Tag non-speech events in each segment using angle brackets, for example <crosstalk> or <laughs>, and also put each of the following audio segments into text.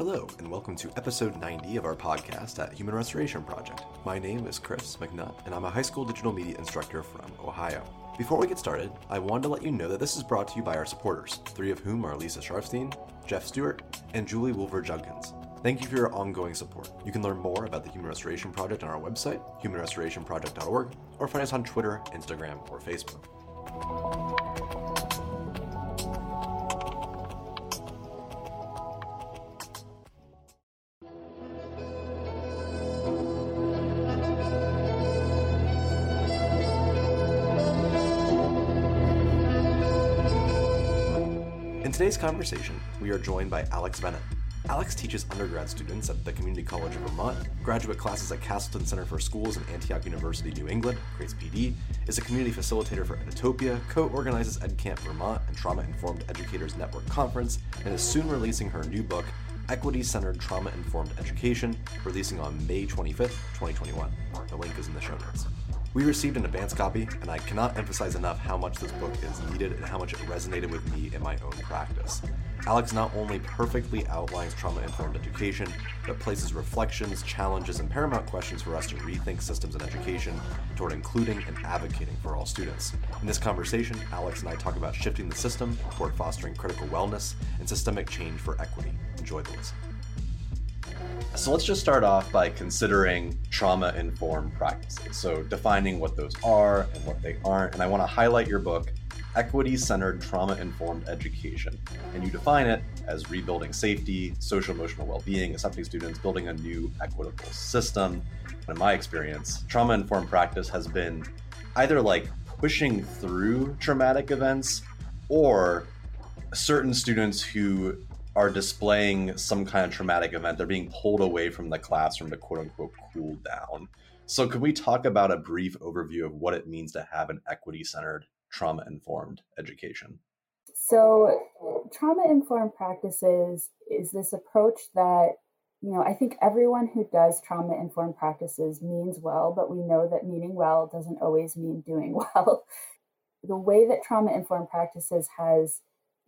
Hello, and welcome to episode 90 of our podcast at Human Restoration Project. My name is Chris McNutt, and I'm a high school digital media instructor from Ohio. Before we get started, I wanted to let you know that this is brought to you by our supporters, three of whom are Lisa Sharfstein, Jeff Stewart, and Julie Wolver Judkins. Thank you for your ongoing support. You can learn more about the Human Restoration Project on our website, humanrestorationproject.org, or find us on Twitter, Instagram, or Facebook. Today's conversation, we are joined by Alex Venet. Alex teaches undergrad students at the Community College of Vermont, graduate classes at Castleton Center for Schools and Antioch University, New England, Grace PD, is a community facilitator for Edutopia, co-organizes EdCamp Vermont and Trauma Informed Educators Network Conference, and is soon releasing her new book, Equity Centered Trauma Informed Education, releasing on May 25th, 2021. The link is in the show notes. We received an advance copy, and I cannot emphasize enough how much this book is needed and how much it resonated with me in my own practice. Alex not only perfectly outlines trauma informed education, but places reflections, challenges, and paramount questions for us to rethink systems in education toward including and advocating for all students. In this conversation, Alex and I talk about shifting the system toward fostering critical wellness and systemic change for equity. Enjoy the listen. So let's just start off by considering trauma informed practices. So, defining what those are and what they aren't. And I want to highlight your book, Equity Centered Trauma Informed Education. And you define it as rebuilding safety, social emotional well being, accepting students, building a new equitable system. And in my experience, trauma informed practice has been either like pushing through traumatic events or certain students who are displaying some kind of traumatic event. They're being pulled away from the classroom to quote unquote cool down. So, can we talk about a brief overview of what it means to have an equity centered, trauma informed education? So, trauma informed practices is this approach that, you know, I think everyone who does trauma informed practices means well, but we know that meaning well doesn't always mean doing <laughs> well. the way that trauma informed practices has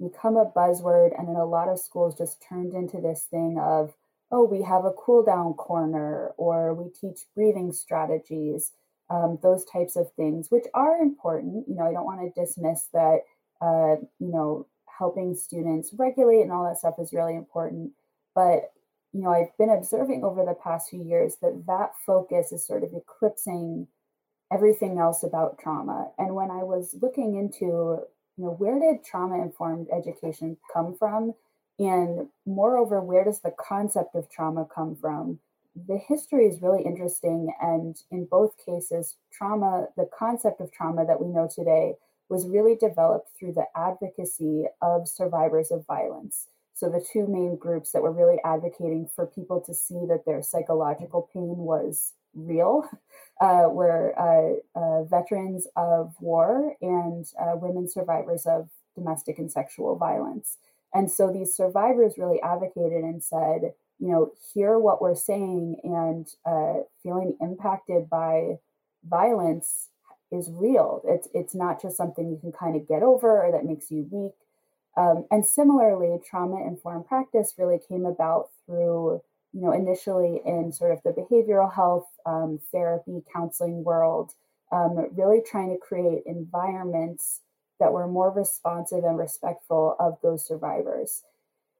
become a buzzword and then a lot of schools just turned into this thing of oh we have a cool down corner or we teach breathing strategies um, those types of things which are important. You know i don't want to dismiss that uh, you know helping students regulate and all that stuff is really important. But you know i've been observing over the past few years that that focus is sort of eclipsing everything else about trauma. And when i was looking into you know, where did trauma informed education come from? And moreover, where does the concept of trauma come from? The history is really interesting. And in both cases, trauma, the concept of trauma that we know today, was really developed through the advocacy of survivors of violence. So, the two main groups that were really advocating for people to see that their psychological pain was real uh, were uh, uh, veterans of war and uh, women survivors of domestic and sexual violence. And so these survivors really advocated and said, you know, hear what we're saying and uh, feeling impacted by violence is real. It's it's not just something you can kind of get over or that makes you weak. Um, and similarly, trauma informed practice really came about through you know, initially in sort of the behavioral health, um, therapy, counseling world, um, really trying to create environments that were more responsive and respectful of those survivors.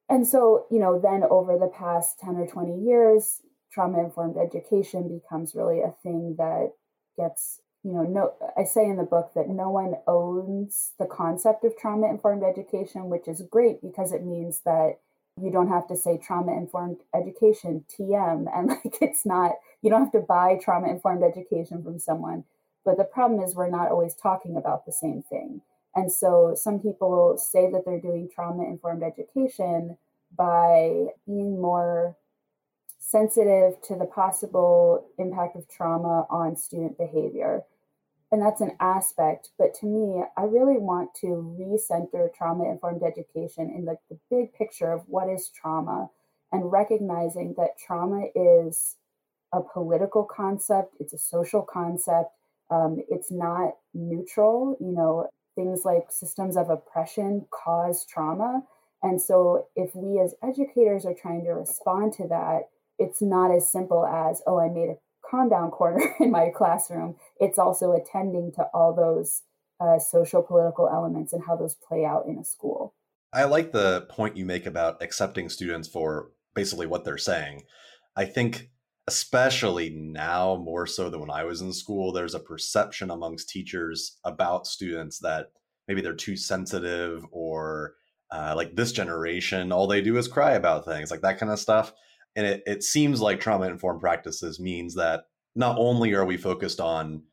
And so, you know, then over the past 10 or 20 years, trauma informed education becomes really a thing that gets, you know, no, I say in the book that no one owns the concept of trauma informed education, which is great because it means that you don't have to say trauma informed education tm <laughs> and like it's not you don't have to buy trauma informed education from someone but the problem is we're not always talking about the same thing. And so some people say that they're doing trauma informed education by being more sensitive to the possible impact of trauma on student behavior and that's an aspect but to me i really want to recenter trauma informed education in the, the big picture of what is trauma and recognizing that trauma is a political concept it's a social concept um, it's not neutral you know things like systems of oppression cause trauma And so, if we as educators are trying to respond to that, it's not as simple as, oh, I made a calm down corner <laughs> in my classroom. It's also attending to all those uh, social political elements and how those play out in a school. I like the point you make about accepting students for basically what they're saying. I think, especially now, more so than when I was in school, there's a perception amongst teachers about students that maybe they're too sensitive or uh, like this generation, all they do is cry about things, like that kind of stuff. And it, it seems like trauma informed practices means that not only are we focused on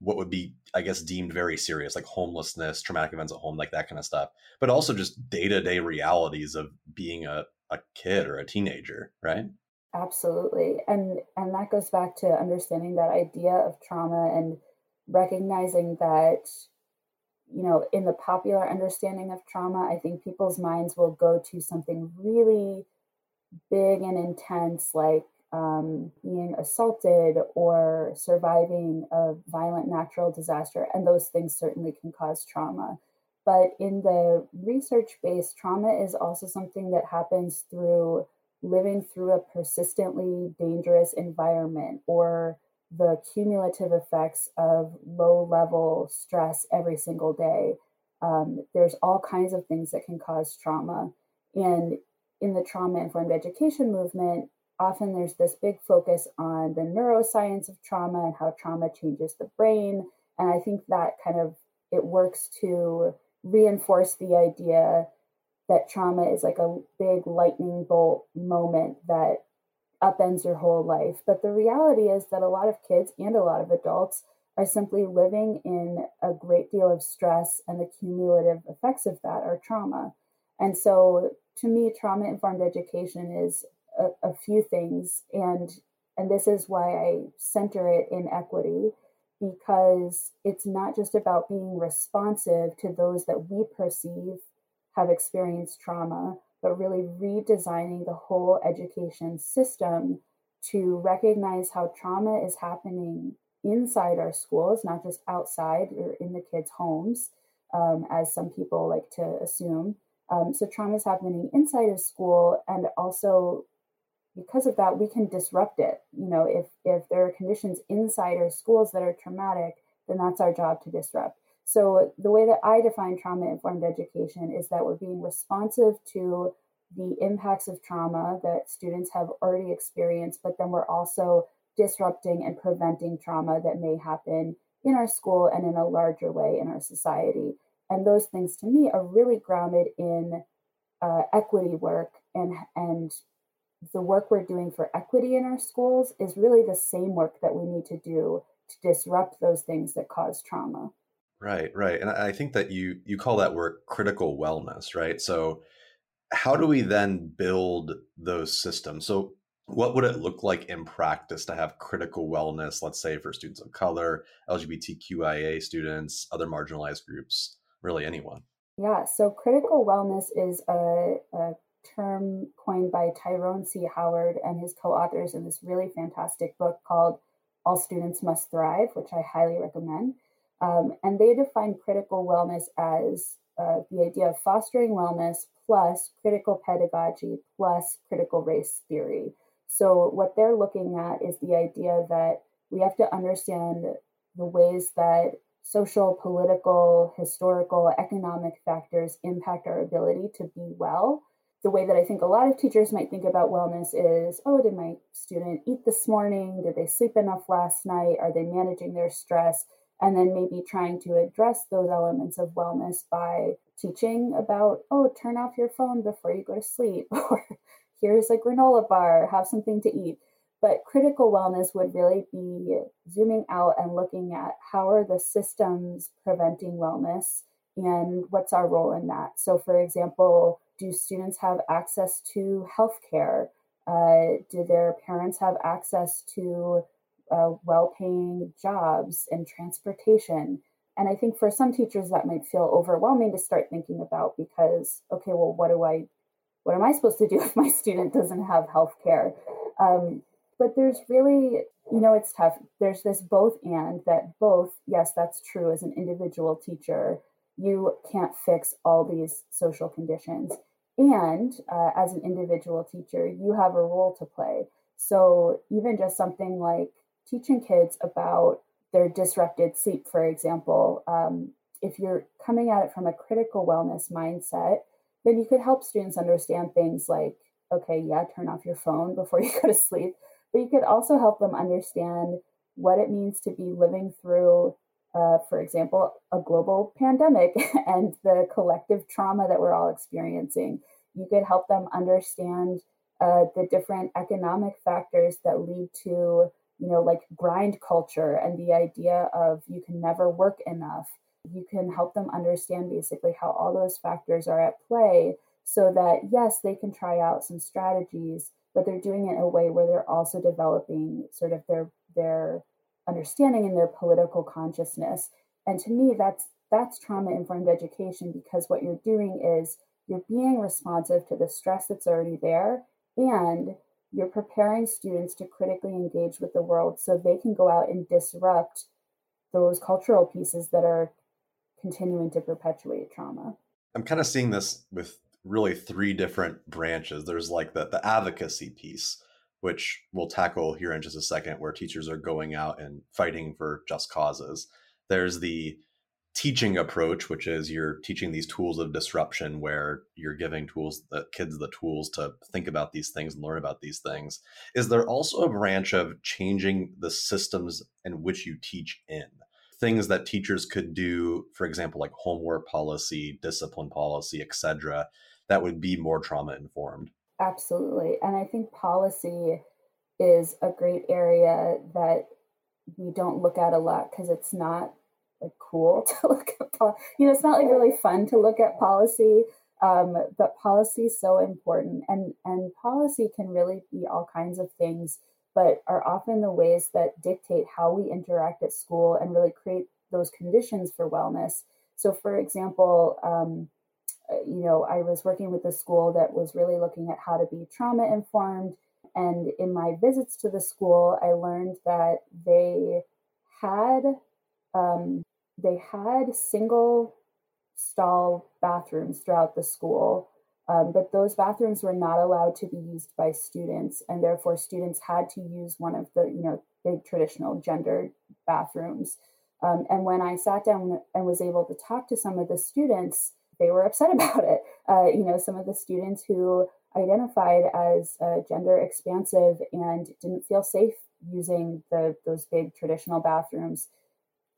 what would be, I guess, deemed very serious, like homelessness, traumatic events at home, like that kind of stuff, but also just day to day realities of being a, a kid or a teenager, right? Absolutely. And and that goes back to understanding that idea of trauma and recognizing that you know, in the popular understanding of trauma, I think people's minds will go to something really big and intense, like um, being assaulted or surviving a violent natural disaster. And those things certainly can cause trauma. But in the research base, trauma is also something that happens through living through a persistently dangerous environment or the cumulative effects of low level stress every single day. Um, there's all kinds of things that can cause trauma. And in the trauma informed education movement, often there's this big focus on the neuroscience of trauma and how trauma changes the brain. And I think that kind of it works to reinforce the idea that trauma is like a big lightning bolt moment that upends your whole life. But the reality is that a lot of kids and a lot of adults are simply living in a great deal of stress, and the cumulative effects of that are trauma. And so, to me, trauma informed education is a, a, few things, and and this is why I center it in equity because it's not just about being responsive to those that we perceive have experienced trauma, but really redesigning the whole education system to recognize how trauma is happening inside our schools, not just outside or in the kids' homes, um, as some people like to assume. Um, so trauma is happening inside of school, and also because of that, we can disrupt it. You know, if if there are conditions inside our schools that are traumatic, then that's our job to disrupt. So, the way that I define trauma informed education is that we're being responsive to the impacts of trauma that students have already experienced, but then we're also disrupting and preventing trauma that may happen in our school and in a larger way in our society. And those things to me are really grounded in uh, equity work and and the work we're doing for equity in our schools is really the same work that we need to do to disrupt those things that cause trauma. Right, right. And I think that you you call that work critical wellness, right? So how do we then build those systems? So what would it look like in practice to have critical wellness, let's say for students of color, LGBTQIA students, other marginalized groups, really anyone? Yeah, so critical wellness is a, a term coined by Tyrone C. Howard and his co authors in this really fantastic book called All Students Must Thrive, which I highly recommend. Um, and they define critical wellness as uh, the idea of fostering wellness plus critical pedagogy plus critical race theory. So, what they're looking at is the idea that we have to understand the ways that social, political, historical, economic factors impact our ability to be well. The way that I think a lot of teachers might think about wellness is oh, did my student eat this morning? Did they sleep enough last night? Are they managing their stress? and then maybe trying to address those elements of wellness by teaching about oh turn off your phone before you go to sleep <laughs> or here's a granola bar have something to eat but critical wellness would really be zooming out and looking at how are the systems preventing wellness and what's our role in that so for example do students have access to health care uh, do their parents have access to uh, well paying jobs and transportation. And I think for some teachers that might feel overwhelming to start thinking about because, okay, well, what do I, what am I supposed to do <laughs> if my student doesn't have health care? Um, but there's really, you know, it's tough. There's this both and that both, yes, that's true as an individual teacher. You can't fix all these social conditions. And uh, as an individual teacher, you have a role to play. So even just something like teaching kids about their disrupted sleep, for example, um, if you're coming at it from a critical wellness mindset, then you could help students understand things like, okay, yeah, turn off your phone before <laughs> you go to sleep. But you could also help them understand what it means to be living through, uh, for example, a global pandemic <laughs> and the collective trauma that we're all experiencing. You could help them understand uh, the different economic factors that lead to, you know, like grind culture and the idea of you can never work enough. You can help them understand basically how all those factors are at play so that, yes, they can try out some strategies, but they're doing it in a way where they're also developing sort of their their understanding and their political consciousness. And to me, that's that's trauma informed education because what you're doing is you're being responsive to the stress that's already there and you're preparing students to critically engage with the world so they can go out and disrupt those cultural pieces that are continuing to perpetuate trauma. I'm kind of seeing this with really three different branches. There's like the, the advocacy piece, which we'll tackle here in just a second, where teachers are going out and fighting for just causes. There's the teaching approach, which is you're teaching these tools of disruption where you're giving tools the kids the tools to think about these things and learn about these things. Is there also a branch of changing the systems in which you teach in? Things that teachers could do, for example, like homework policy, discipline policy, etc., that would be more trauma informed. Absolutely. And I think policy is a great area that we don't look at a lot because it's not like cool <laughs> to look at you know it's not like really fun to look at policy um, but policy is so important and and policy can really be all kinds of things but are often the ways that dictate how we interact at school and really create those conditions for wellness so for example um, you know i was working with a school that was really looking at how to be trauma informed and in my visits to the school i learned that they had um, they had single stall bathrooms throughout the school, um, but those bathrooms were not allowed to be used by students, and therefore students had to use one of the you know big traditional gender bathrooms. Um, and when I sat down and was able to talk to some of the students, they were upset <laughs> about it. Uh, you know, some of the students who identified as uh, gender expansive and didn't feel safe using the those big traditional bathrooms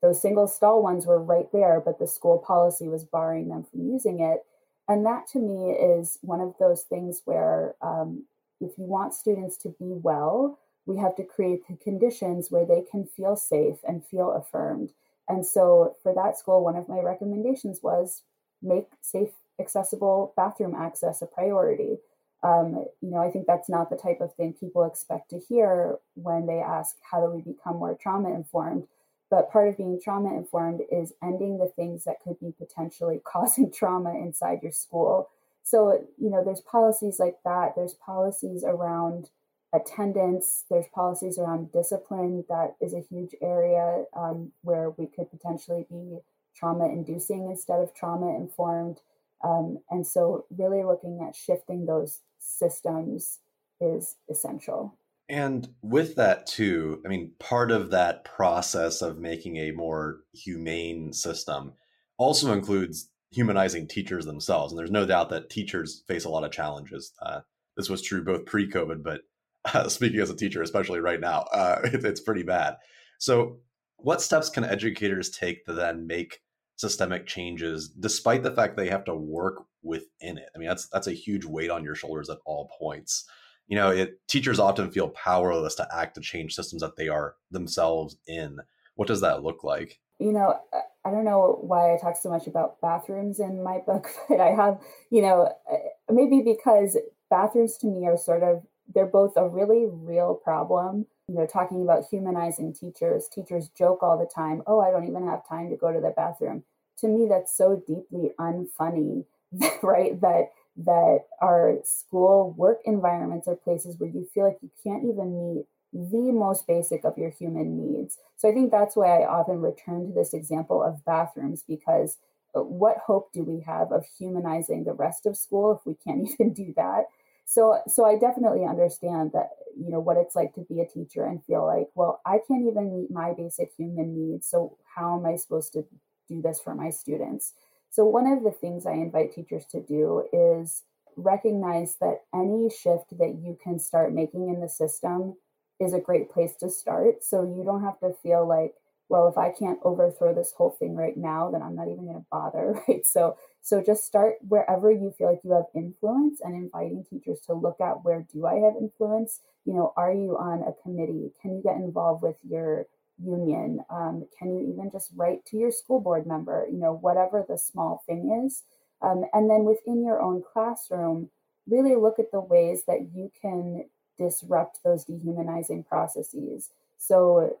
those single stall ones were right there, but the school policy was barring them from using it. And that to me is one of those things where um, if you want students to be well, we have to create the conditions where they can feel safe and feel affirmed. And so for that school, one of my recommendations was make safe, accessible bathroom access a priority. Um, you know, I think that's not the type of thing people expect to hear when they ask, how do we become more trauma informed? But part of being trauma informed is ending the things that could be potentially <laughs> causing trauma inside your school. So, you know, there's policies like that. There's policies around attendance, there's policies around discipline. That is a huge area um, where we could potentially be trauma inducing instead of trauma informed. Um, and so, really looking at shifting those systems is essential. And with that too, I mean, part of that process of making a more humane system also includes humanizing teachers themselves. And there's no doubt that teachers face a lot of challenges. Uh, this was true both pre-COVID, but <laughs> uh, speaking as a teacher, especially right now, uh, <laughs> it, it's pretty bad. So, what steps can educators take to then make systemic changes, despite the fact they have to work within it? I mean, that's that's a huge weight on your shoulders at all points you know, it, teachers often feel powerless to act to change systems that they are themselves in. What does that look like? You know, I don't know why I talk so much about bathrooms in my book, <laughs> but I have, you know, uh, maybe because bathrooms to me are sort of, they're both a really real problem. You know, talking about humanizing teachers, teachers joke all the time, oh, I don't even have time to go to the bathroom. To me, that's so deeply unfunny, <laughs> right? That that our school work environments are places where you feel like you can't even meet the most basic of your human needs. So I think that's why I often return to this example of bathrooms because uh, what hope do we have of humanizing the rest of school if we can't <laughs> even do that? So, so I definitely understand that you know what it's like to be a teacher and feel like, well, I can't even meet my basic human needs. So, how am I supposed to do this for my students? So, one of the things I invite teachers to do is recognize that any shift that you can start making in the system is a great place to start. So, you don't have to feel like, well, if I can't overthrow this whole thing right now, then I'm not even going to bother, <laughs> right? So, so just start wherever you feel like you have influence and inviting teachers to look at where do I have influence? You know, are you on a committee? Can you get involved with your union? Um, can you even just write to your school board member? You know, whatever the small thing is. Um, and then within your own classroom, really look at the ways that you can disrupt those dehumanizing processes. So,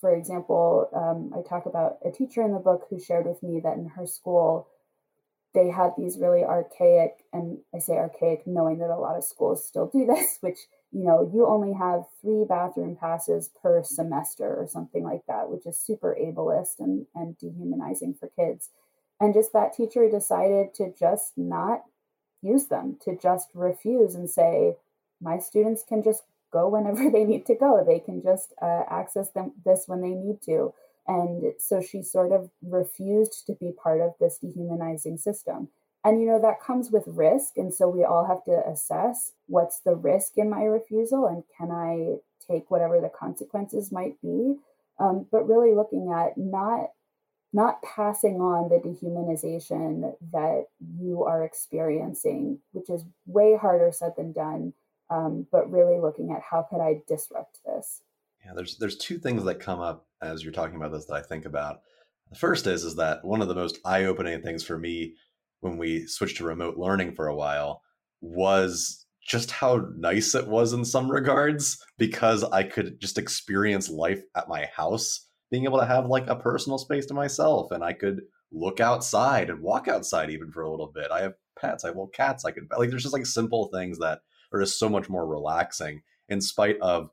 for example, um, I talk about a teacher in the book who shared with me that in her school, they had these really archaic, and I say archaic knowing that a lot of schools still do <laughs> this, which, you know, you only have three bathroom passes per semester or something like that, which is super ableist and, and dehumanizing for kids. And just that teacher decided to just not use them, to just refuse and say, my students can just go whenever <laughs> they need to go. They can just uh, access them this when they need to. And so she sort of refused to be part of this dehumanizing system. And, you know, that comes with risk. And so we all have to assess what's the risk in my refusal and can I take whatever the consequences might be. Um, but really looking at not not passing on the dehumanization that you are experiencing, which is way harder said than done, um, but really looking at how could I disrupt this. Yeah, there's there's two things that come up as you're talking about this that I think about. The first is is that one of the most eye-opening things for me when we switched to remote learning for a while was just how nice it was in some regards because I could just experience life at my house, being able to have like a personal space to myself and I could look outside and walk outside even for a little bit. I have pets, I have little cats I could like there's just like simple things that are just so much more relaxing in spite of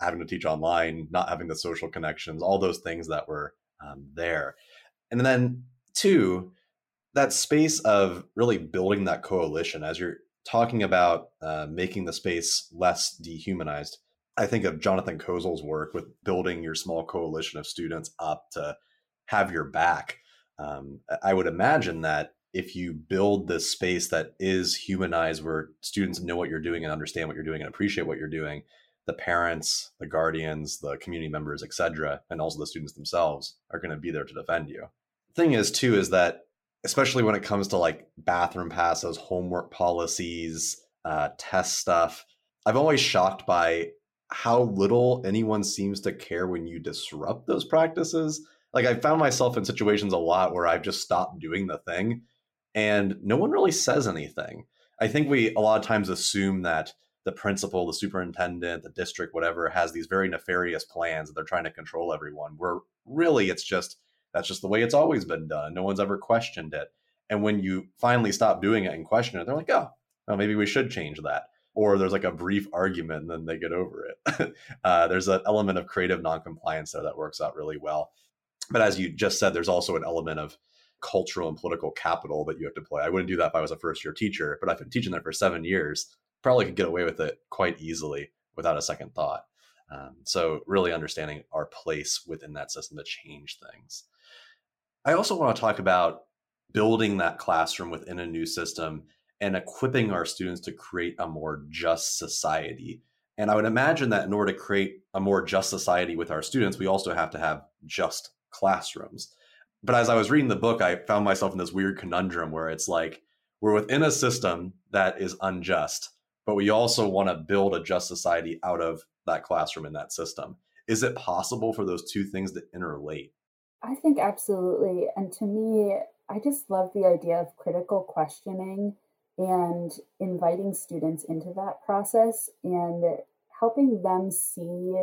having to teach online, not having the social connections, all those things that were um, there. And then, two, that space of really building that coalition as you're talking about uh, making the space less dehumanized. I think of Jonathan Kozol's work with building your small coalition of students up to have your back. Um, I would imagine that if you build this space that is humanized, where students know what you're doing and understand what you're doing and appreciate what you're doing, the parents, the guardians, the community members, etc., and also the students themselves are going to be there to defend you. Thing is, too, is that especially when it comes to like bathroom passes, homework policies, uh, test stuff, I've always shocked by how little anyone seems to care when you disrupt those practices. Like I found myself in situations a lot where I've just stopped doing the thing and no one really says anything. I think we a lot of times assume that the principal, the superintendent, the district, whatever, has these very nefarious plans that they're trying to control everyone. Where really it's just that's just the way it's always been done. No one's ever questioned it. And when you finally stop doing it and question it, they're like, oh, well, maybe we should change that. Or there's like a brief argument and then they get over it. <laughs> uh, there's an element of creative noncompliance there that works out really well. But as you just said, there's also an element of cultural and political capital that you have to play. I wouldn't do that if I was a first year teacher, but I've been teaching there for seven years probably could get away with it quite easily without a second thought. Um, so, really understanding our place within that system to change things. I also want to talk about building that classroom within a new system and equipping our students to create a more just society. And I would imagine that in order to create a more just society with our students, we also have to have just classrooms. But as I was reading the book, I found myself in this weird conundrum where it's like we're within a system that is unjust, but we also want to build a just society out of that classroom and that system. Is it possible for those two things to interrelate? I think absolutely. And to me, I just love the idea of critical questioning and inviting students into that process and helping them see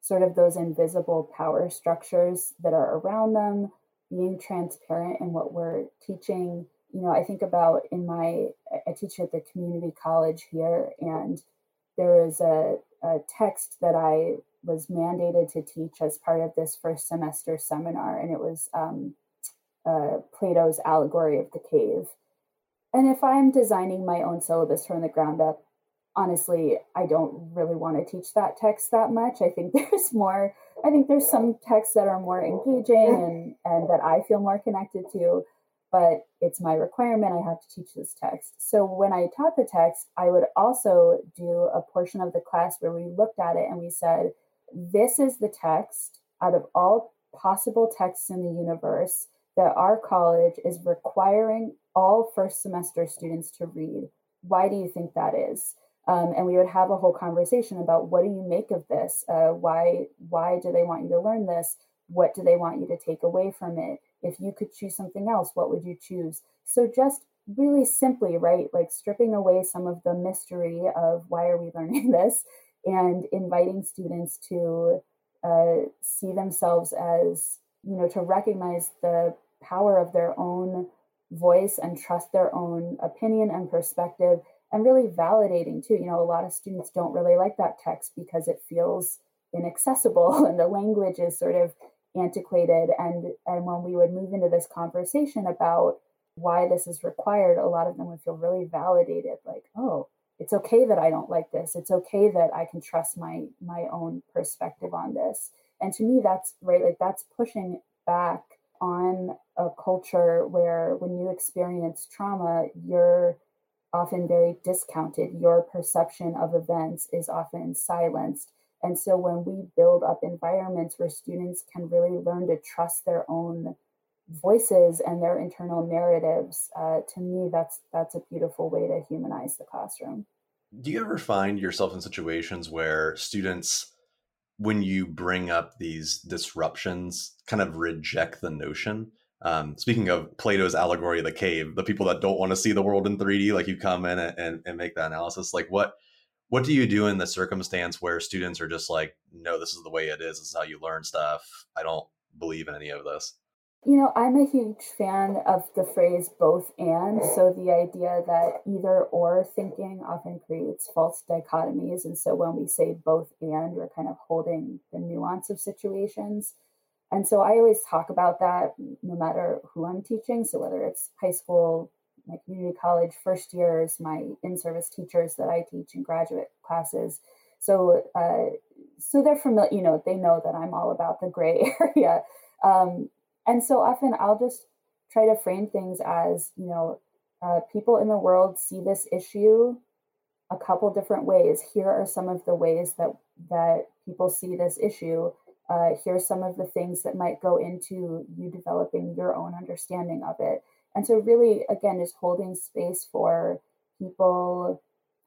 sort of those invisible power structures that are around them, being transparent in what we're teaching, you know, I think about in my, I teach at the community college here, and there is a, a text that I was mandated to teach as part of this first semester seminar, and it was um, uh, Plato's allegory of the cave. And if I'm designing my own syllabus from the ground up, honestly, I don't really want to teach that text that much. I think <laughs> there's more, I think there's some texts that are more engaging and, and that I feel more connected to, but it's my requirement. I have to teach this text. So when I taught the text, I would also do a portion of the class where we looked at it and we said, this is the text out of all possible texts in the universe that our college is requiring all first semester students to read. Why do you think that is? Um, and we would have a whole conversation about what do you make of this? Uh, why why do they want you to learn this? What do they want you to take away from it? If you could choose something else, what would you choose? So just really simply, right, like stripping away some of the mystery of why are we <laughs> learning this, and inviting students to uh, see themselves as you know to recognize the power of their own voice and trust their own opinion and perspective and really validating too. You know, a lot of students don't really like that text because it feels inaccessible <laughs> and the language is sort of antiquated. And and when we would move into this conversation about why this is required, a lot of them would feel really validated, like, oh, it's okay that I don't like this. It's okay that I can trust my my own perspective on this. And to me, that's right, like that's pushing back on a culture where when you experience trauma, you're often very discounted. Your perception of events is often silenced. And so when we build up environments where students can really learn to trust their own voices and their internal narratives, uh, to me, that's that's a beautiful way to humanize the classroom. Do you ever find yourself in situations where students, when you bring up these disruptions, kind of reject the notion? Um, speaking of Plato's allegory of the cave, the people that don't want to see the world in 3D, like you come in and, and, and make that analysis, like what what do you do in the circumstance where students are just like, no, this is the way it is. This is how you learn stuff. I don't believe in any of this. You know, I'm a huge fan of the phrase both and. So the idea that either or thinking often creates false dichotomies. And so when we say both and, we're kind of holding the nuance of situations. And so I always talk about that no matter who I'm teaching. So whether it's high school, my community college first years, my in-service teachers that I teach in graduate classes. So uh, so they're familiar, you know, they know that I'm all about the gray <laughs> area. Um, and so often I'll just try to frame things as, you know, uh, people in the world see this issue a couple different ways. Here are some of the ways that that people see this issue uh, are some of the things that might go into you developing your own understanding of it. And so, really, again, is holding space for people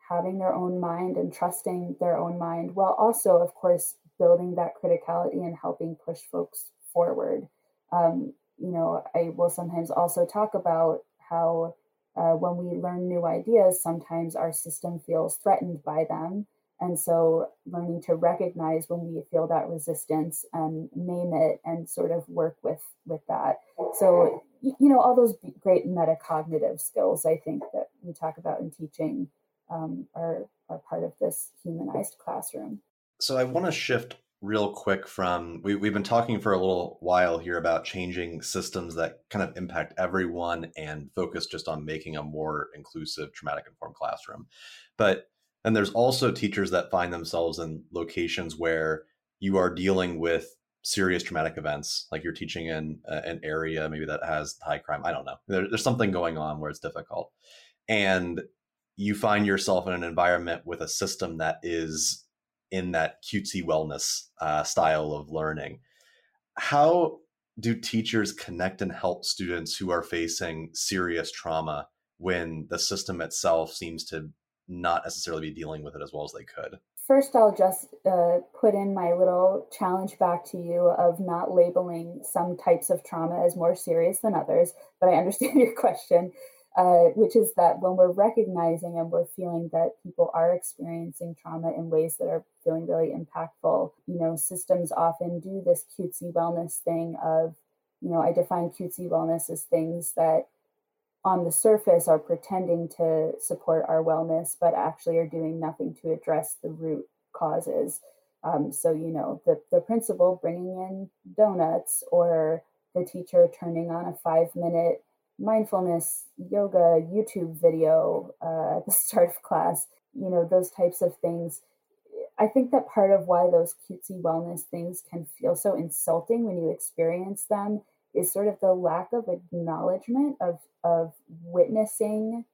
having their own mind and trusting their own mind, while also, of course, building that criticality and helping push folks forward. Um, you know, I will sometimes also talk about how uh, when we learn new ideas, sometimes our system feels threatened by them. And so learning to recognize when we feel that resistance and name it and sort of work with with that. So you know all those great metacognitive skills I think that we talk about in teaching um, are are part of this humanized classroom. So I want to shift real quick from we, we've been talking for a little while here about changing systems that kind of impact everyone and focus just on making a more inclusive traumatic informed classroom but and there's also teachers that find themselves in locations where you are dealing with serious traumatic events, like you're teaching in uh, an area maybe that has high crime. I don't know. There, there's something going on where it's difficult. And you find yourself in an environment with a system that is in that cutesy wellness uh, style of learning. How do teachers connect and help students who are facing serious trauma when the system itself seems to not necessarily be dealing with it as well as they could. First, I'll just uh, put in my little challenge back to you of not labeling some types of trauma as more serious than others, but I understand <laughs> your question. Uh, which is that when we're recognizing and we're feeling that people are experiencing trauma in ways that are feeling really impactful, you know, systems often do this cutesy wellness thing of, you know, I define cutesy wellness as things that on the surface are pretending to support our wellness, but actually are doing nothing to address the root causes. Um, so, you know, the, the principal bringing in donuts or the teacher turning on a five minute mindfulness yoga YouTube video uh, at the <laughs> start of class, you know, those types of things. I think that part of why those cutesy wellness things can feel so insulting when you experience them is sort of the lack of acknowledgement of of witnessing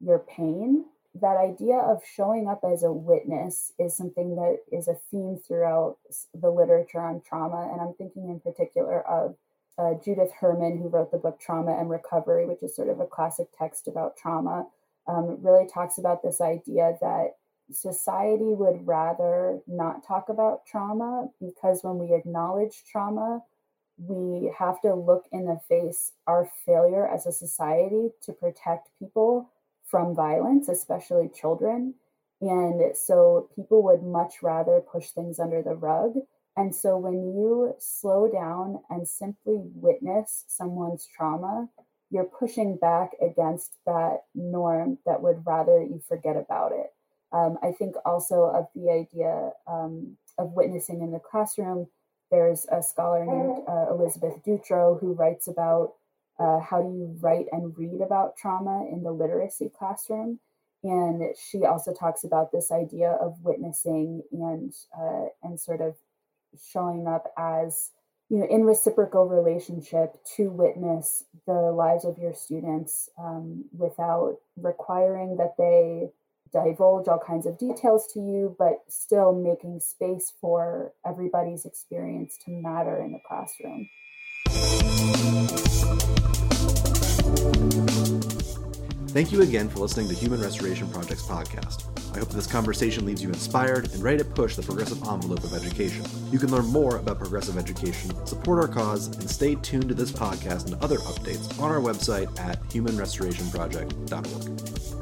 your pain. That idea of showing up as a witness is something that is a theme throughout the literature on trauma. And i'm thinking in particular of uh, judith herman who wrote the book trauma and recovery which is sort of a classic text about trauma um, really talks about this idea that society would rather not talk about trauma because when we acknowledge trauma we have to look in the face our failure as a society to protect people from violence, especially children. And so people would much rather push things under the rug. And so when you slow down and simply witness someone's trauma, you're pushing back against that norm that would rather you forget about it. Um, I think also of the idea um, of witnessing in the classroom there's a scholar named uh, Elizabeth Dutro who writes about uh, how do you write and read about trauma in the literacy classroom. And she also talks about this idea of witnessing and uh, and sort of showing up as you know in reciprocal relationship to witness the lives of your students um, without requiring that they divulge all kinds of details to you, but still making space for everybody's experience to matter in the classroom. Thank you again for listening to Human Restoration Project's podcast. I hope this conversation leaves you inspired and ready to push the progressive envelope of education. You can learn more about progressive education, support our cause, and stay tuned to this podcast and other updates on our website at humanrestorationproject.org.